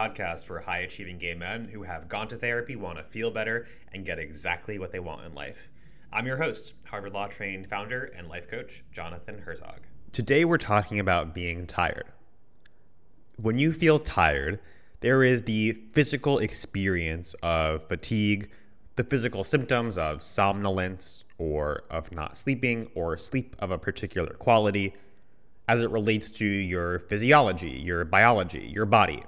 podcast for high achieving gay men who have gone to therapy, want to feel better, and get exactly what they want in life. I'm your host, Harvard Law trained founder and life coach, Jonathan Herzog. Today we're talking about being tired. When you feel tired, there is the physical experience of fatigue, the physical symptoms of somnolence or of not sleeping or sleep of a particular quality as it relates to your physiology, your biology, your body.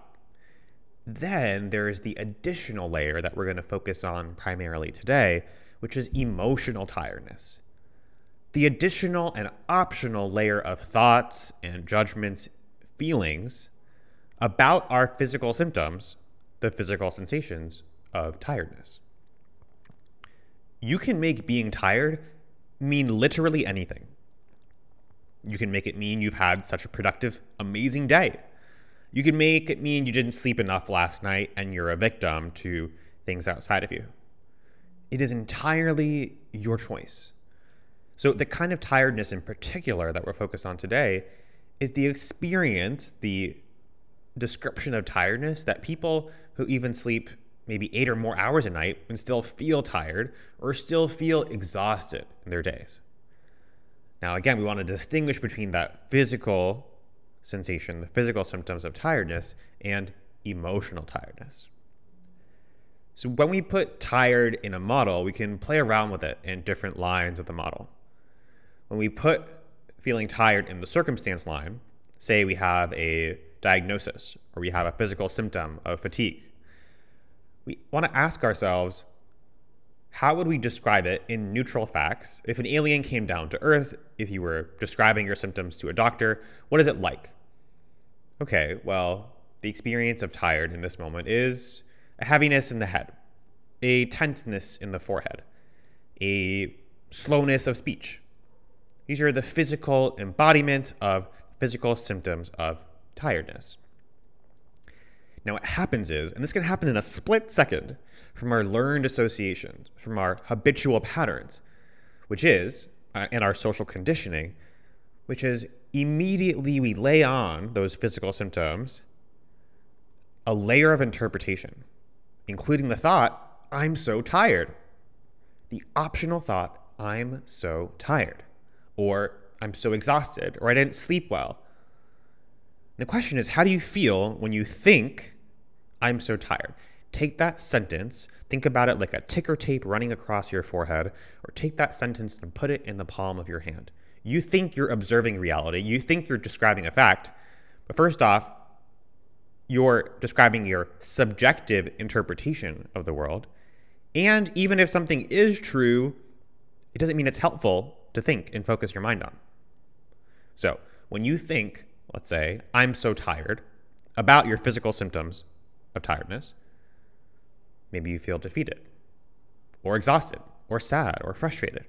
Then there is the additional layer that we're going to focus on primarily today, which is emotional tiredness. The additional and optional layer of thoughts and judgments, feelings about our physical symptoms, the physical sensations of tiredness. You can make being tired mean literally anything. You can make it mean you've had such a productive, amazing day. You can make it mean you didn't sleep enough last night and you're a victim to things outside of you. It is entirely your choice. So, the kind of tiredness in particular that we're focused on today is the experience, the description of tiredness that people who even sleep maybe eight or more hours a night and still feel tired or still feel exhausted in their days. Now, again, we want to distinguish between that physical sensation, the physical symptoms of tiredness, and emotional tiredness. So, when we put tired in a model, we can play around with it in different lines of the model. When we put feeling tired in the circumstance line, say we have a diagnosis or we have a physical symptom of fatigue, we want to ask ourselves how would we describe it in neutral facts? If an alien came down to Earth, if you were describing your symptoms to a doctor, what is it like? Okay, well, the experience of tired in this moment is a heaviness in the head, a tenseness in the forehead, a slowness of speech. These are the physical embodiment of physical symptoms of tiredness. Now, what happens is, and this can happen in a split second, from our learned associations, from our habitual patterns, which is, uh, in our social conditioning, which is immediately we lay on those physical symptoms a layer of interpretation, including the thought, I'm so tired. The optional thought, I'm so tired, or I'm so exhausted, or I didn't sleep well. The question is, how do you feel when you think, I'm so tired? Take that sentence, think about it like a ticker tape running across your forehead, or take that sentence and put it in the palm of your hand. You think you're observing reality, you think you're describing a fact, but first off, you're describing your subjective interpretation of the world. And even if something is true, it doesn't mean it's helpful to think and focus your mind on. So, when you think, let's say, I'm so tired, about your physical symptoms of tiredness, Maybe you feel defeated, or exhausted, or sad, or frustrated.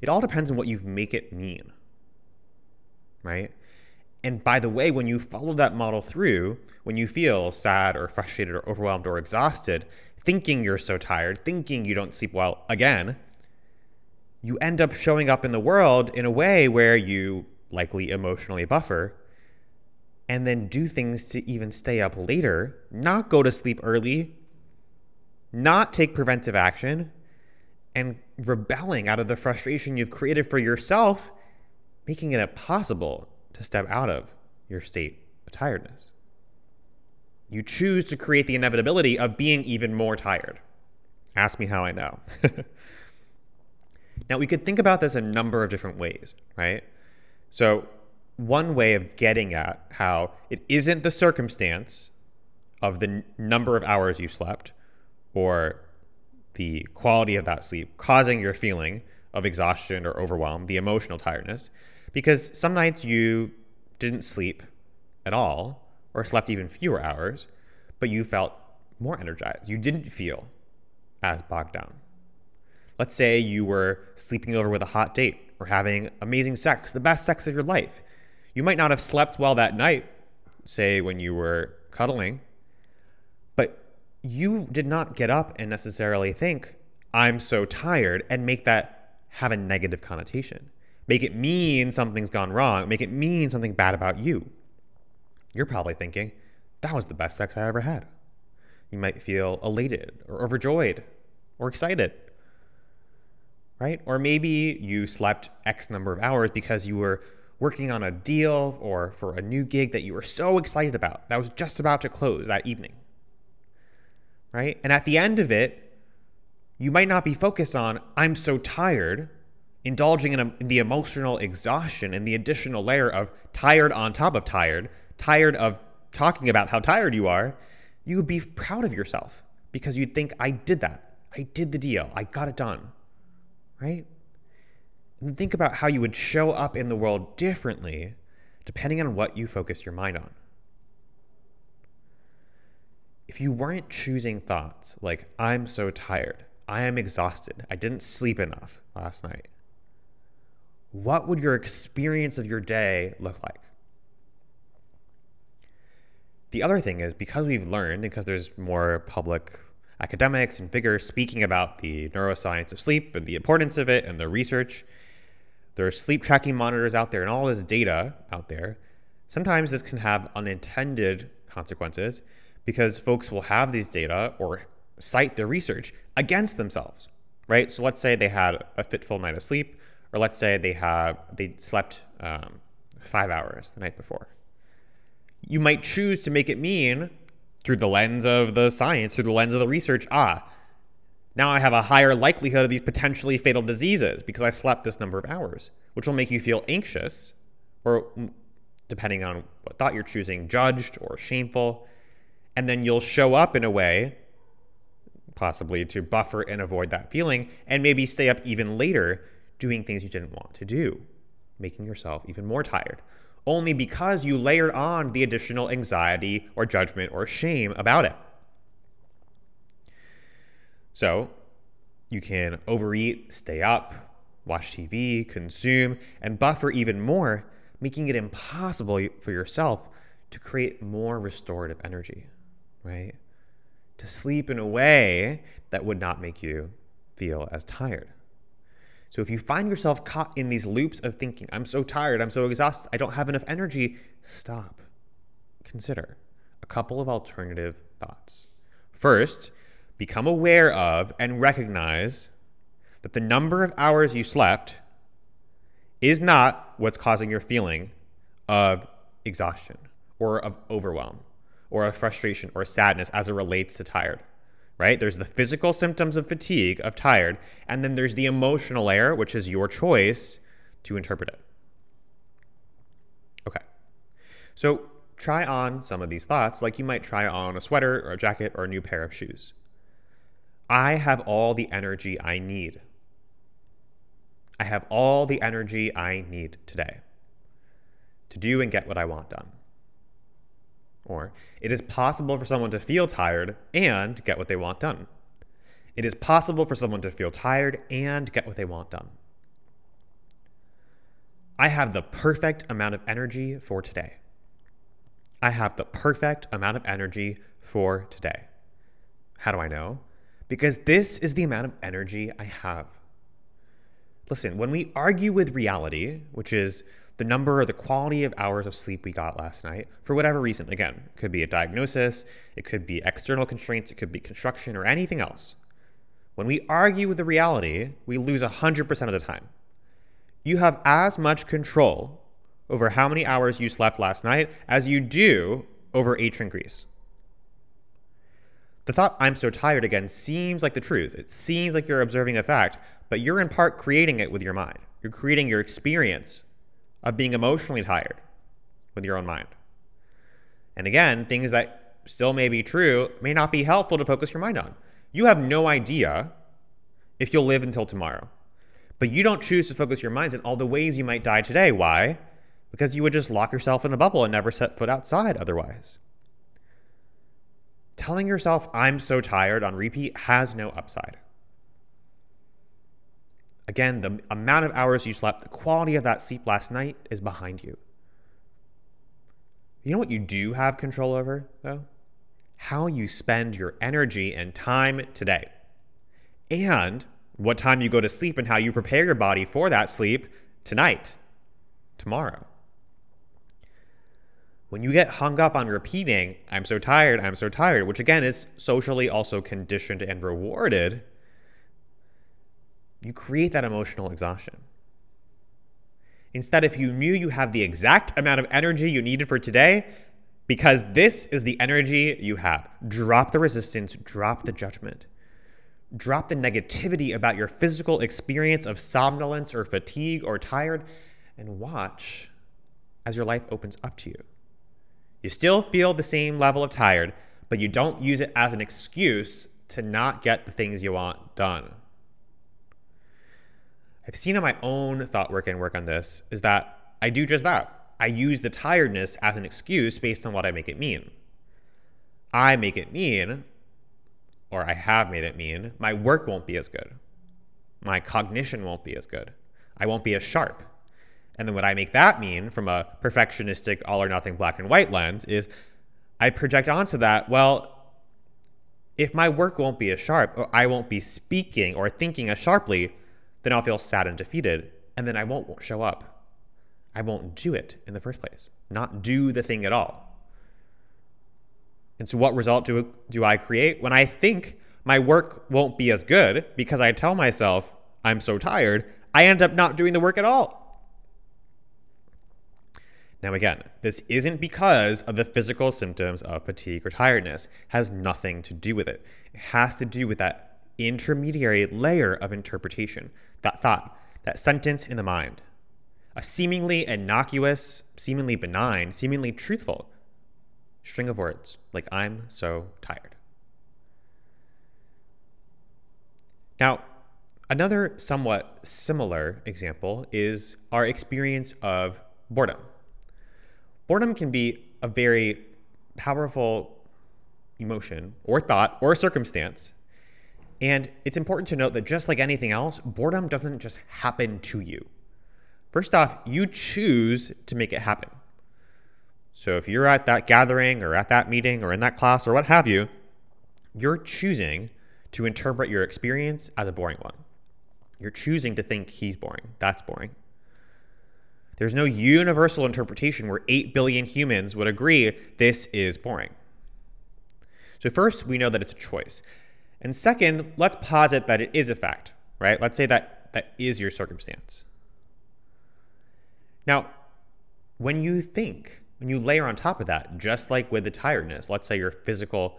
It all depends on what you make it mean, right? And by the way, when you follow that model through, when you feel sad or frustrated or overwhelmed or exhausted, thinking you're so tired, thinking you don't sleep well again, you end up showing up in the world in a way where you likely emotionally buffer and then do things to even stay up later, not go to sleep early, not take preventive action, and rebelling out of the frustration you've created for yourself, making it impossible to step out of your state of tiredness. You choose to create the inevitability of being even more tired. Ask me how I know. now, we could think about this a number of different ways, right? So, one way of getting at how it isn't the circumstance of the n- number of hours you slept, or the quality of that sleep causing your feeling of exhaustion or overwhelm, the emotional tiredness, because some nights you didn't sleep at all or slept even fewer hours, but you felt more energized. You didn't feel as bogged down. Let's say you were sleeping over with a hot date or having amazing sex, the best sex of your life. You might not have slept well that night, say when you were cuddling, you did not get up and necessarily think, I'm so tired, and make that have a negative connotation. Make it mean something's gone wrong, make it mean something bad about you. You're probably thinking, that was the best sex I ever had. You might feel elated or overjoyed or excited. Right? Or maybe you slept X number of hours because you were working on a deal or for a new gig that you were so excited about that was just about to close that evening. Right? And at the end of it, you might not be focused on, I'm so tired, indulging in, a, in the emotional exhaustion and the additional layer of tired on top of tired, tired of talking about how tired you are. You would be proud of yourself because you'd think, I did that. I did the deal. I got it done. Right? And think about how you would show up in the world differently depending on what you focus your mind on. If you weren't choosing thoughts like, I'm so tired, I am exhausted, I didn't sleep enough last night, what would your experience of your day look like? The other thing is because we've learned, because there's more public academics and figures speaking about the neuroscience of sleep and the importance of it and the research, there are sleep tracking monitors out there and all this data out there. Sometimes this can have unintended consequences because folks will have these data or cite their research against themselves, right? So let's say they had a fitful night of sleep, or let's say they have they slept um, five hours the night before. You might choose to make it mean through the lens of the science, through the lens of the research, ah, now I have a higher likelihood of these potentially fatal diseases because I slept this number of hours, which will make you feel anxious or, depending on what thought you're choosing, judged or shameful. And then you'll show up in a way, possibly to buffer and avoid that feeling, and maybe stay up even later doing things you didn't want to do, making yourself even more tired, only because you layered on the additional anxiety or judgment or shame about it. So you can overeat, stay up, watch TV, consume, and buffer even more, making it impossible for yourself to create more restorative energy, right? To sleep in a way that would not make you feel as tired. So if you find yourself caught in these loops of thinking, I'm so tired, I'm so exhausted, I don't have enough energy, stop. Consider a couple of alternative thoughts. First, become aware of and recognize that the number of hours you slept is not what's causing your feeling of exhaustion or of overwhelm or a frustration or sadness as it relates to tired. Right? There's the physical symptoms of fatigue, of tired, and then there's the emotional layer, which is your choice to interpret it. Okay. So try on some of these thoughts like you might try on a sweater or a jacket or a new pair of shoes. I have all the energy I need. I have all the energy I need today to do and get what I want done. Or, it is possible for someone to feel tired and get what they want done. It is possible for someone to feel tired and get what they want done. I have the perfect amount of energy for today. I have the perfect amount of energy for today. How do I know? because this is the amount of energy I have. Listen, when we argue with reality, which is the number or the quality of hours of sleep we got last night, for whatever reason, again, it could be a diagnosis, it could be external constraints, it could be construction or anything else. When we argue with the reality, we lose 100% of the time. You have as much control over how many hours you slept last night as you do over ancient Greece. The thought, I'm so tired again, seems like the truth. It seems like you're observing a fact, but you're in part creating it with your mind. You're creating your experience of being emotionally tired with your own mind. And again, things that still may be true may not be helpful to focus your mind on. You have no idea if you'll live until tomorrow. But you don't choose to focus your minds on all the ways you might die today. Why? Because you would just lock yourself in a bubble and never set foot outside otherwise telling yourself, I'm so tired on repeat has no upside. Again, the amount of hours you slept, the quality of that sleep last night is behind you. You know what you do have control over, though? How you spend your energy and time today. And what time you go to sleep and how you prepare your body for that sleep tonight, tomorrow. When you get hung up on repeating, I'm so tired, I'm so tired, which again is socially also conditioned and rewarded, you create that emotional exhaustion. Instead, if you knew you have the exact amount of energy you needed for today, because this is the energy you have, drop the resistance, drop the judgment, drop the negativity about your physical experience of somnolence or fatigue or tired, and watch as your life opens up to you. You still feel the same level of tired, but you don't use it as an excuse to not get the things you want done. I've seen in my own thought work and work on this is that I do just that. I use the tiredness as an excuse based on what I make it mean. I make it mean, or I have made it mean, my work won't be as good. My cognition won't be as good. I won't be as sharp. And then what I make that mean from a perfectionistic all or nothing black and white lens is I project onto that, well, if my work won't be as sharp, or I won't be speaking or thinking as sharply, then I'll feel sad and defeated, and then I won't, show up. I won't do it in the first place, not do the thing at all. And so, what result do, do I create? When I think my work won't be as good because I tell myself I'm so tired, I end up not doing the work at all. Now, again, this isn't because of the physical symptoms of fatigue or tiredness, it has nothing to do with it. It has to do with that intermediary layer of interpretation, that thought, that sentence in the mind. A seemingly innocuous, seemingly benign, seemingly truthful string of words like, I'm so tired. Now, another somewhat similar example is our experience of boredom. Boredom can be a very powerful emotion or thought or circumstance and it's important to note that just like anything else, boredom doesn't just happen to you. First off, you choose to make it happen. So if you're at that gathering or at that meeting or in that class or what have you, you're choosing to interpret your experience as a boring one. You're choosing to think he's boring. That's boring. There's no universal interpretation where 8 billion humans would agree this is boring. So, first, we know that it's a choice. And second, let's posit that it is a fact, right? Let's say that that is your circumstance. Now, when you think, when you layer on top of that, just like with the tiredness, let's say your physical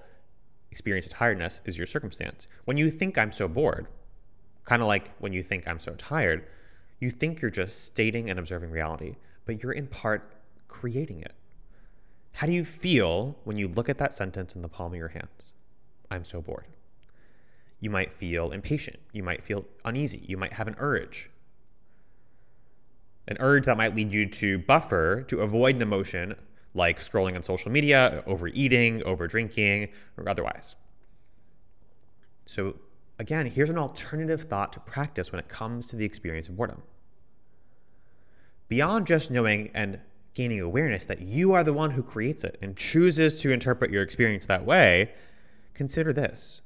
experience of tiredness is your circumstance. When you think I'm so bored, kind of like when you think I'm so tired, you think you're just stating and observing reality, but you're in part creating it. How do you feel when you look at that sentence in the palm of your hands? I'm so bored you might feel impatient. You might feel uneasy. You might have an urge. An urge that might lead you to buffer to avoid an emotion like scrolling on social media, overeating, over drinking, or otherwise. So, again, here's an alternative thought to practice when it comes to the experience of boredom. Beyond just knowing and gaining awareness that you are the one who creates it and chooses to interpret your experience that way, consider this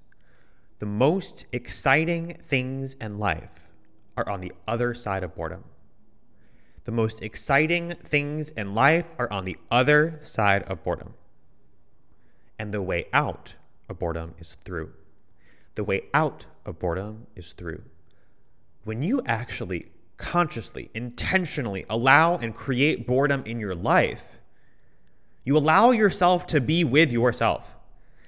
the most exciting things in life are on the other side of boredom. The most exciting things in life are on the other side of boredom. And the way out of boredom is through. The way out of boredom is through. When you actually consciously, intentionally allow and create boredom in your life, you allow yourself to be with yourself.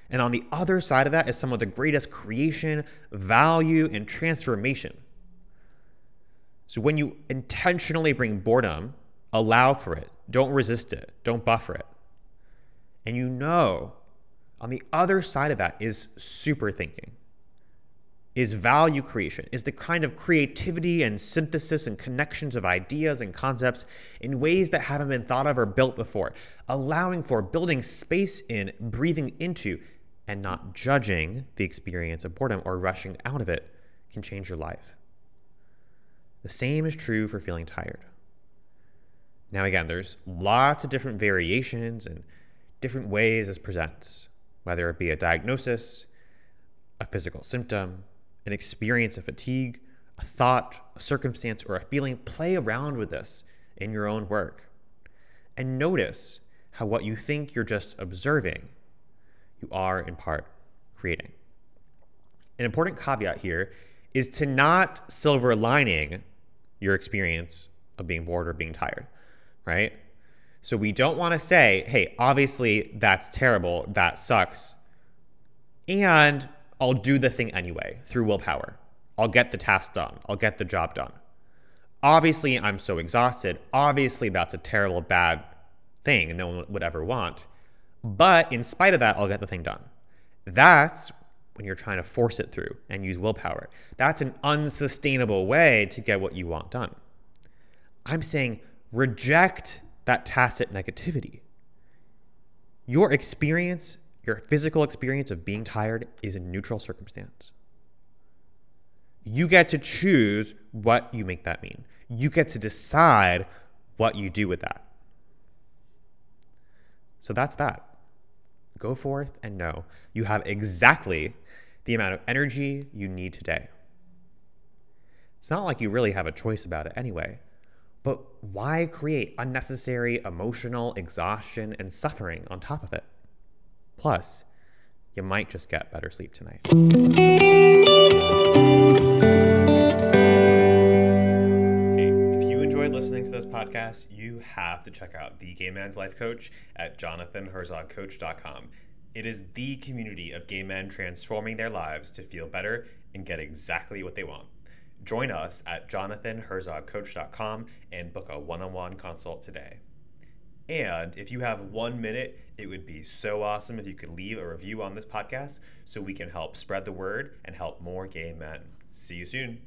And on the other side of that is some of the greatest creation, value, and transformation. So when you intentionally bring boredom, allow for it, don't resist it, don't buffer it. And you know on the other side of that is super thinking, is value creation, is the kind of creativity and synthesis and connections of ideas and concepts in ways that haven't been thought of or built before, allowing for building space in, breathing into, and not judging the experience of boredom or rushing out of it can change your life. The same is true for feeling tired. Now, again, there's lots of different variations and different ways this presents, whether it be a diagnosis, a physical symptom, an experience of fatigue, a thought, a circumstance, or a feeling. Play around with this in your own work and notice how what you think you're just observing, you are in part creating. An important caveat here is to not silver lining your experience of being bored or being tired, right? So we don't want to say, hey, obviously that's terrible, that sucks, and I'll do the thing anyway through willpower. I'll get the task done, I'll get the job done. Obviously, I'm so exhausted. Obviously, that's a terrible, bad thing no one would ever want. But in spite of that, I'll get the thing done. That's when you're trying to force it through and use willpower. That's an unsustainable way to get what you want done. I'm saying reject that tacit negativity. Your experience, your physical experience of being tired, is a neutral circumstance. You get to choose what you make that mean. You get to decide what you do with that. So that's that. Go forth and know you have exactly the amount of energy you need today. It's not like you really have a choice about it anyway. But why create unnecessary emotional exhaustion and suffering on top of it? Plus, you might just get better sleep tonight. Podcast, you have to check out the Gay Man's Life Coach at jonathanherzogcoach.com. It is the community of gay men transforming their lives to feel better and get exactly what they want. Join us at jonathanherzogcoach.com and book a one on one consult today. And if you have one minute, it would be so awesome if you could leave a review on this podcast so we can help spread the word and help more gay men. See you soon.